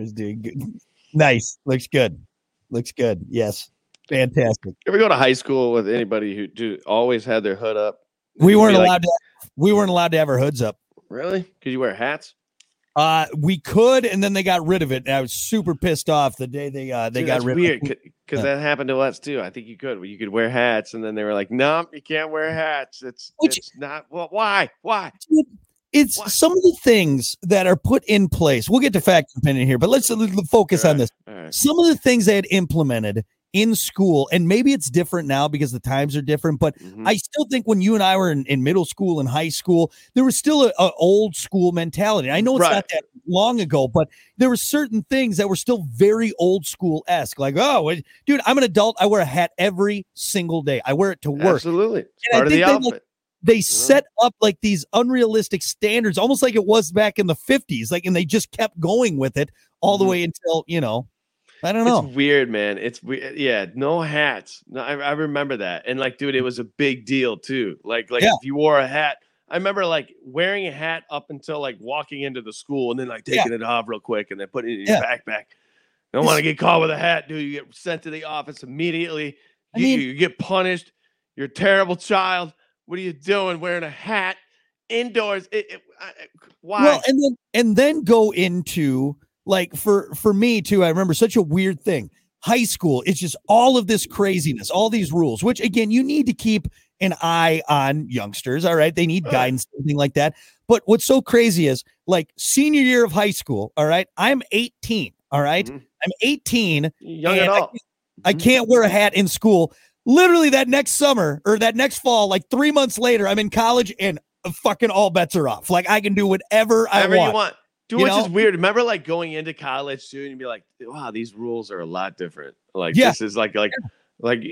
was doing good. Nice. Looks good. Looks good. Yes. Fantastic. Ever go to high school with anybody who do always had their hood up? We weren't be like, allowed to we weren't allowed to have our hoods up. Really? Because you wear hats? Uh we could and then they got rid of it. And I was super pissed off the day they uh they Dude, got rid weird of it. because Yeah. that happened to us too. I think you could. You could wear hats, and then they were like, "No, you can't wear hats. It's Which- it's not. Well, why? Why? It's What? some of the things that are put in place. We'll get to fact and opinion here, but let's focus on this. alright. some of the things they had implemented in school, and maybe it's different now because the times are different, but Mhm. I still think when you and I were in, in middle school and high school, there was still a, a old school mentality. I know it's Right. not that long ago, but there were certain things that were still very old school esque. Like, oh, dude, I'm an adult. I wear a hat every single day. I wear it to work. Absolutely, it's And I part of the think they, like, outfit. They set up like these unrealistic standards, almost like it was back in the 50s. Like, and they just kept going with it all the Mhm. way until, you know, I don't know. It's weird, man. It's weird. Yeah, no hats. No, I, I remember that. And like, dude, it was a big deal too. Like, like Yeah. if you wore a hat, I remember like wearing a hat up until like walking into the school and then like Yeah. taking it off real quick and then putting it in your Yeah. backpack. Don't want to get caught with a hat, dude. You get sent to the office immediately. I mean- you get punished. You're a terrible child. What are you doing wearing a hat indoors? It, it, I, why? Well, and then and then go into like for for me too. I remember such a weird thing. High school, it's just all of this craziness, all these rules. Which again, you need to keep an eye on youngsters. All right, they need guidance, something like that. But what's so crazy is like senior year of high school. All right, I'm 18. All right? Mhm. I'm 18. Young adult. I Mhm. can't wear a hat in school. Literally, that next summer or that next fall, like three months later, I'm in college and uh, fucking all bets are off. Like I can do whatever I Whatever want. you want. You which is weird. Remember, like going into college too, and you'd be like, "Wow, these rules are a lot different." Like Yeah. this is like like like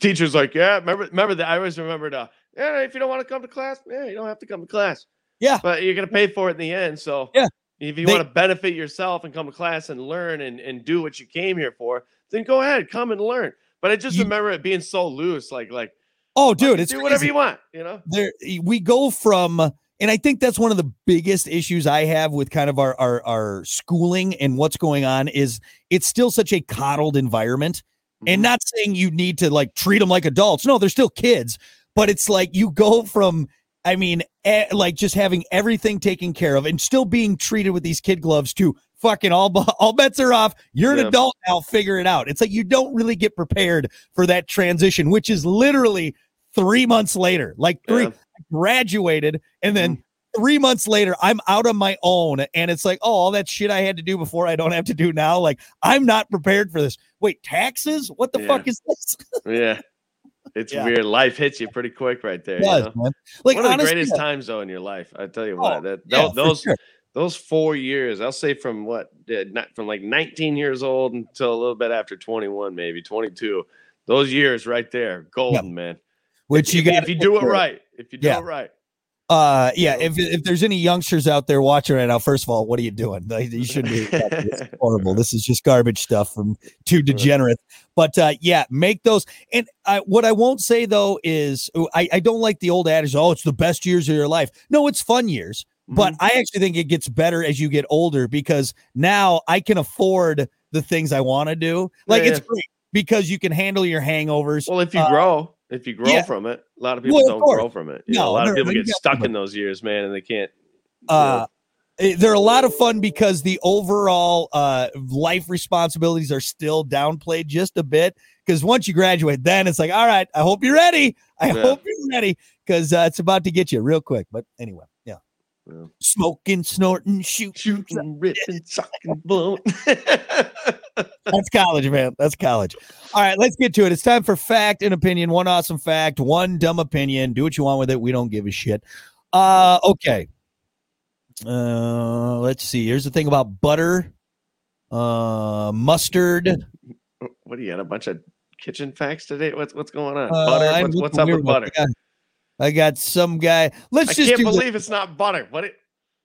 teachers like, "Yeah, remember remember that." I always remember the, "Yeah, if you don't want to come to class, yeah, you don't have to come to class." Yeah. but you're gonna pay for it in the end. So Yeah. if you They- want to benefit yourself and come to class and learn and and do what you came here for, then go ahead, come and learn. But I just You- remember it being so loose, like like Oh, dude, it's do whatever crazy. you want, you know. there we go from and i think that's one of the biggest issues i have with kind of our, our our schooling and what's going on is it's still such a coddled environment and Mhm. not saying you need to like treat them like adults no they're still kids but it's like you go from i mean eh, like just having everything taken care of and still being treated with these kid gloves to fucking all all bets are off you're an Yeah. adult now figure it out it's like you don't really get prepared for that transition which is literally three months later like three Yeah. graduated and then mm-hmm. three months later i'm out on my own and it's like oh all that shit i had to do before i don't have to do now like i'm not prepared for this wait taxes what the Yeah. fuck is this Yeah. It's Yeah. weird. Life hits you pretty quick right there. It you know? man. like One of the greatest times though in your life. I tell you Oh, what, that yeah, those sure. Those four years, I'll say from what uh, not from like 19 years old until a little bit after 21, maybe 22. Those years right there, golden man. which If you if, got if you do it right, if you do Yeah. it right, uh yeah if if there's any youngsters out there watching right now first of all what are you doing? You shouldn't be this. Is horrible. This is just garbage stuff from two degenerates. But uh yeah make those and I, what i won't say though is I, I don't like the old adage oh it's the best years of your life. No it's fun years but Mhm. I actually think it gets better as you get older because now I can afford the things I want to do. Like Yeah, it's yeah. great because you can handle your hangovers. well, if you uh, grow, if you grow yeah. from it, a lot of people Well, don't course. grow from it. You know, No, a lot of people get stuck in those years, man, and they can't. you know, uh eh, they're a lot of fun because the overall uh life responsibilities are still downplayed just a bit because once you graduate then it's like all right i hope you're ready i hope you're ready because uh, it's about to get you real quick but anyway yeah smoking snorting shooting shooting, ripping, sucking, blowing. That's college, man. That's college. All right, let's get to it. It's time for fact and opinion. One awesome fact, one dumb opinion. Do what you want with it. We don't give a shit. Uh, okay. Uh, let's see. Here's the thing about butter, uh, mustard. what do you got? A bunch of kitchen facts today? What's what's going on? Uh, butter. What's, what's up with butter? one. I got, some guy. Let's I just can't believe it's not butter. What? It,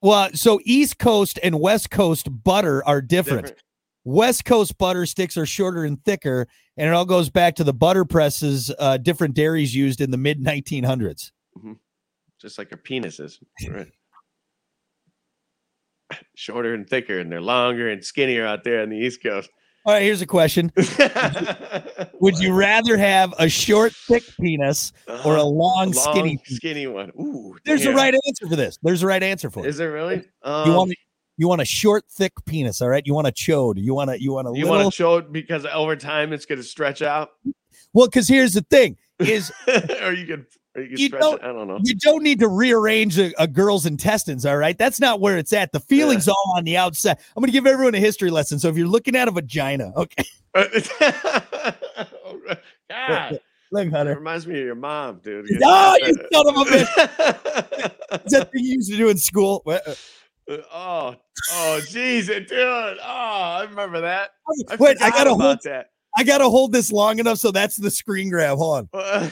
Well, so East Coast and West Coast butter are different. different. West Coast butter sticks are shorter and thicker, and it all goes back to the butter presses uh, different dairies used in the mid 1900s. Just like our penises. Right. shorter and thicker, and they're longer and skinnier out there on the East Coast. All right, here's a question. Would you rather have a short, thick penis or a Uh-huh. long, long, skinny? skinny one? Ooh, There's a right answer for this. There's a right answer for it. Is there really? Um, You want you want a short, thick penis, all right? You want a chode. You want a you want a you little. want show it because over time it's going to stretch out, well, because here's the thing: is or you can, you You don't- it. I don't know. you don't need to rearrange a, a girl's intestines, all right? That's not where it's at. The feeling's all on the outside. I'm gonna give everyone a history lesson. So if you're looking at a vagina, okay, God, look, Hunter. reminds me of your mom, dude. Oh, you son of a bitch! Is that thing you used to do in school? Uh, oh, oh, jeez, dude. Oh, I remember that. I Wait, I gotta hold. that. I gotta hold this long enough so that's the screen grab. Hold on.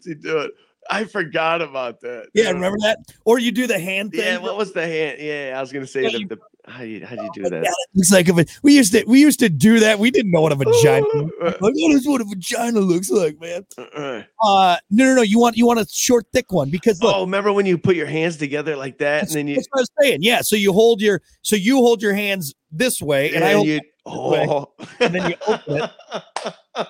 What's he doing? I forgot about that. Yeah, remember that? Or you do the hand thing. Yeah, what was the hand? Yeah, I was gonna say Yeah, the, you- the how you how do you do that? it looks like a we used to we used to do that. We didn't know what a vagina. Like, what is what a vagina looks like, man? uh, Uh, no, no, no. You want you want a short, thick one because look, Oh, remember when you put your hands together like that, that's, and then you that's what I was saying. Yeah, so you hold your so you hold your hands this way, and I hold, you way, oh, and then you open it.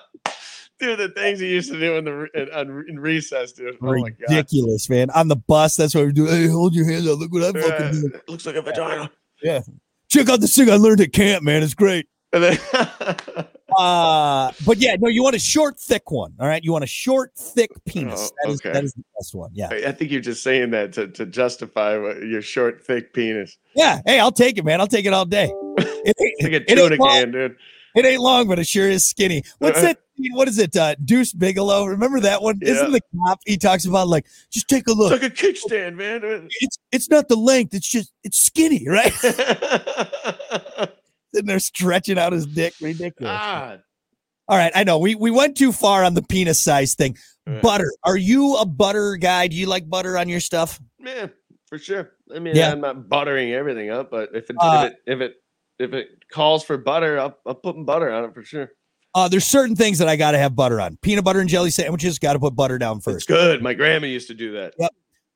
Dude, the things you used to do in the re- in, in recess, dude. Oh my god. ridiculous, man. On the bus, that's what we do. Hey, hold your hands up. Look what I Yeah, fucking do. it looks like a vagina. Yeah. Check out this thing I learned at camp, man. It's great. And then Uh, but yeah, no, you want a short, thick one. All right, you want a short, thick penis. Oh, That is okay. that is the best one. Yeah, I think you're just saying that to, to justify what, your short, thick penis. yeah. Hey, I'll take it, man. I'll take it all day. It ain't, It's like a it ain't tuna long, can, dude. It ain't long, but it sure is skinny. What's that? What is it? Uh, Deuce Bigalow. Remember that one? Yeah. Isn't the cop? He talks about like, just take a It's look. like a kickstand, man. It's it's not the length. It's just it's skinny, right? and they're stretching out his dick. Ridiculous. God. All right, I know we we went too far on the penis size thing. Right. Butter. Are you a butter guy? Do you like butter on your stuff? Yeah, for sure. I mean, Yeah. I'm not buttering everything up, but if it, Uh, if it if it if it calls for butter, I'll, I'll put butter on it for sure. Uh, there's certain things that I got to have butter on. Peanut butter and jelly sandwiches, got to put butter down first. It's good. My grandma used to do that. Yep.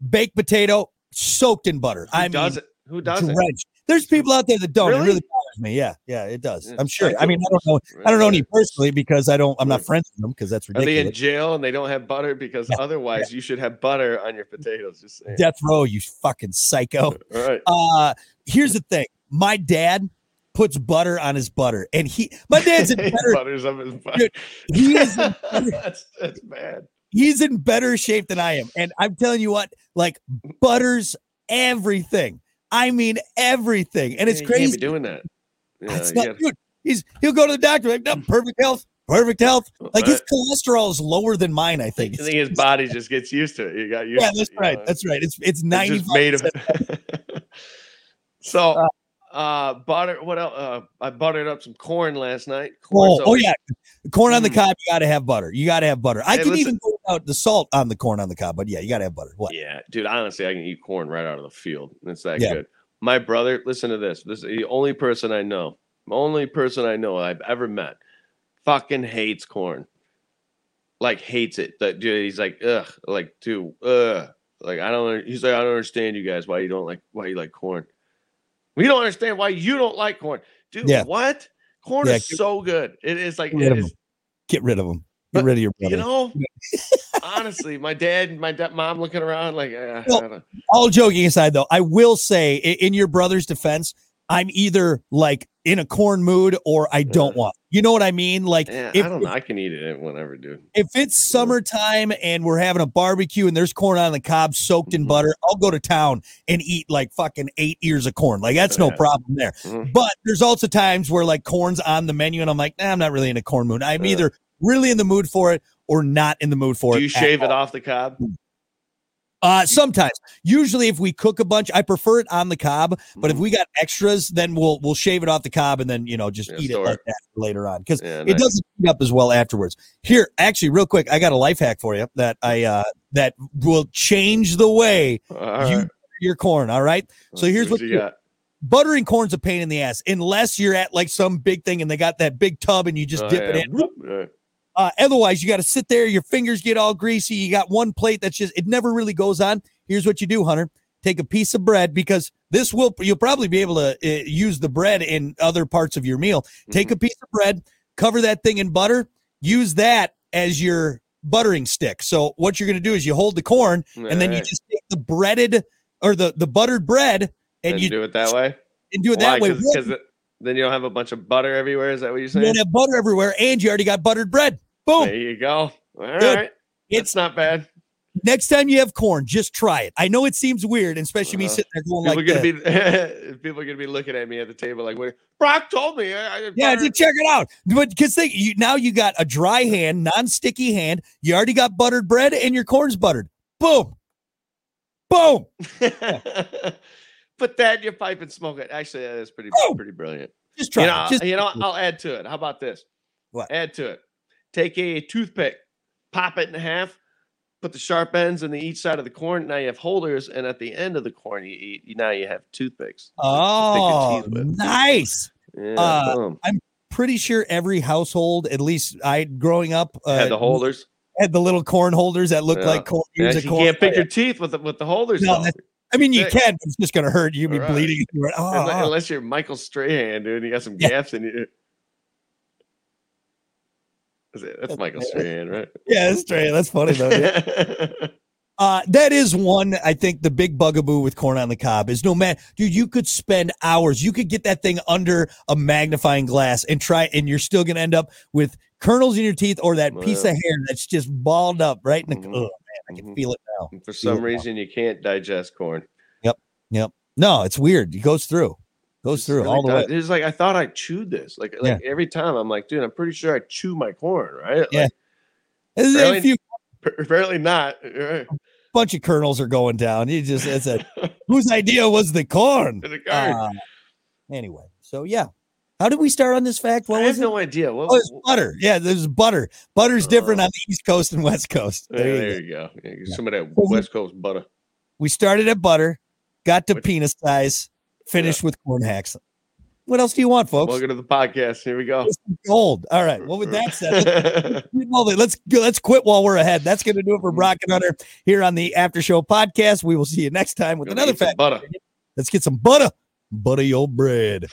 Baked potato, soaked in butter. Who I does mean, it? Who does it? There's people out there that don't. It Really? really bothers me. Yeah, yeah, it does. Yeah, I'm sure. I mean. I don't know. I don't know any personally because I don't. I'm not friends with them because that's ridiculous. Are they in jail and they don't have butter? Because Yeah. otherwise, you should have butter on your potatoes. Just saying. Death row, you fucking psycho. All right. Uh, here's the thing. My dad puts butter on his butter, and he, my dad's in better. butters up his butter. He is that's that's bad. he's in better shape than I am. And I'm telling you what, like butters everything. I mean everything. And it's Yeah, crazy. be doing that. Yeah, not gotta- good. He's he'll go to the doctor like, no, perfect health, perfect health. Like his cholesterol is lower than mine, I think. I think. his body just gets used to it. You got used yeah, to that's you right. know? That's right. It's it's ninety just made of so uh butter what else uh i buttered up some corn last night Oh, Corn's oh always- yeah, corn on the Mm. cob. You got to have butter. You got to have butter. I Hey, can listen. even go without the salt on the corn on the cob, but yeah, you got to have butter. What? yeah dude honestly i can eat corn right out of the field it's that Yeah. good my brother listen to this this is the only person i know only person i know i've ever met fucking hates corn like hates it that dude he's like ugh like dude ugh like i don't he's like i don't understand you guys why you don't like why you like corn we don't understand why you don't like corn dude Yeah. what corn Yeah, is so good it is like Get rid it of is him. Get rid of them. Get But, rid of your brother. you know honestly my dad and my dad mom looking around like uh, Well, all joking aside though i will say in your brother's defense i'm either like in a corn mood or i don't Yeah. want you know what i mean like yeah, if, i don't know i can eat it whenever dude if it's summertime and we're having a barbecue and there's corn on the cob soaked in Mhm. butter i'll go to town and eat like fucking eight ears of corn like that's no problem there Mhm. but there's also times where like corn's on the menu and i'm like nah, i'm not really in a corn mood i'm Yeah. either really in the mood for it or not in the mood for do it Do you shave it all. off the cob Uh, sometimes. Usually, if we cook a bunch, I prefer it on the cob. But if Mhm. we got extras, then we'll we'll shave it off the cob and then you know just Yeah, eat it like that later on because yeah, it doesn't heat up as well afterwards. Here, actually, real quick, I got a life hack for you that I uh that will change the way All you right. your corn. All right, so here's what you you- got buttering corn's a pain in the ass unless you're at like some big thing and they got that big tub and you just Oh, dip it in. Right. Uh, otherwise, you got to sit there. Your fingers get all greasy. You got one plate that's just it never really goes on. Here's what you do, Hunter: take a piece of bread because this will you'll probably be able to uh, use the bread in other parts of your meal. Take a piece of bread, cover that thing in butter, use that as your buttering stick. So what you're going to do is you hold the corn and then you just take the breaded or the the buttered bread and and you do it that way. and do it that way. Because then you don't have a bunch of butter everywhere. Is that what you're You saying? don't have butter everywhere, and you already got buttered bread. Boom! There you go. All right, it's not bad. next time you have corn, just try it. I know it seems weird, and especially me Uh-huh. sitting there going People like gonna this. be people are gonna be looking at me at the table like, "Wait, Brock told me." I, I Yeah, just check it out. But because you now you got a dry hand, non-sticky hand. You already got buttered bread, and your corn's buttered. Boom, boom. Put that in your pipe and smoke it. Actually, that is pretty pretty brilliant. Just try. You it. know, Just you know, I'll add to it. How about this? What? Add to it. Take a toothpick, pop it in half, put the sharp ends on the each side of the corn. Now you have holders, and at the end of the corn you eat, now you have toothpicks. oh, with. nice. Yeah, Uh, boom. Pretty sure every household, at least I growing up, uh, had the holders. had the little corn holders that look Yeah. like corn. Yeah, you corn. can't pick your teeth with the, with the holders. No, I mean, you can, but it's just gonna hurt. You'll be Right. bleeding. Oh, Unle- oh. unless you're Michael Strahan, dude, and you got some gaps in you. It- That's Michael Strahan, right? yeah, that's straight. That's funny though. dude. Uh, that is one. I think the big bugaboo with corn on the cob is no man, dude. You could spend hours. You could get that thing under a magnifying glass and try, and you're still gonna end up with kernels in your teeth or that piece Yeah. of hair that's just balled up right in the. Mhm. Oh man, I can Mhm. feel it now. And For Feel some it now. reason, you can't digest corn. Yep. Yep. No, it's weird. It goes through, goes through all the way. It's like I thought I chewed this. Like, like every time I'm like, dude, I'm pretty sure I chew my corn, right? Yeah. Like? A few apparently not. Right. bunch of kernels are going down. You just it's a whose idea was the corn? The. Uh, anyway, so yeah. How did we start on this fact? What I have was it? no idea. What, Oh, it's butter. Yeah, there's butter. Butter's different Oh. on the East Coast and West Coast. there, There you go. go. Yeah, some of that West Coast butter. We started at butter, got to Which- penis size, finished with corn hacks. What else do you want, folks? Welcome to the podcast. Here we go. Gold. All right. Well, with that said, let's, let's go- let's quit while we're ahead. That's going to do it for mm. Brock and Hunter here on the After Show podcast. We will see you next time with Gonna another fact. butter. Let's get some butter, butter your bread.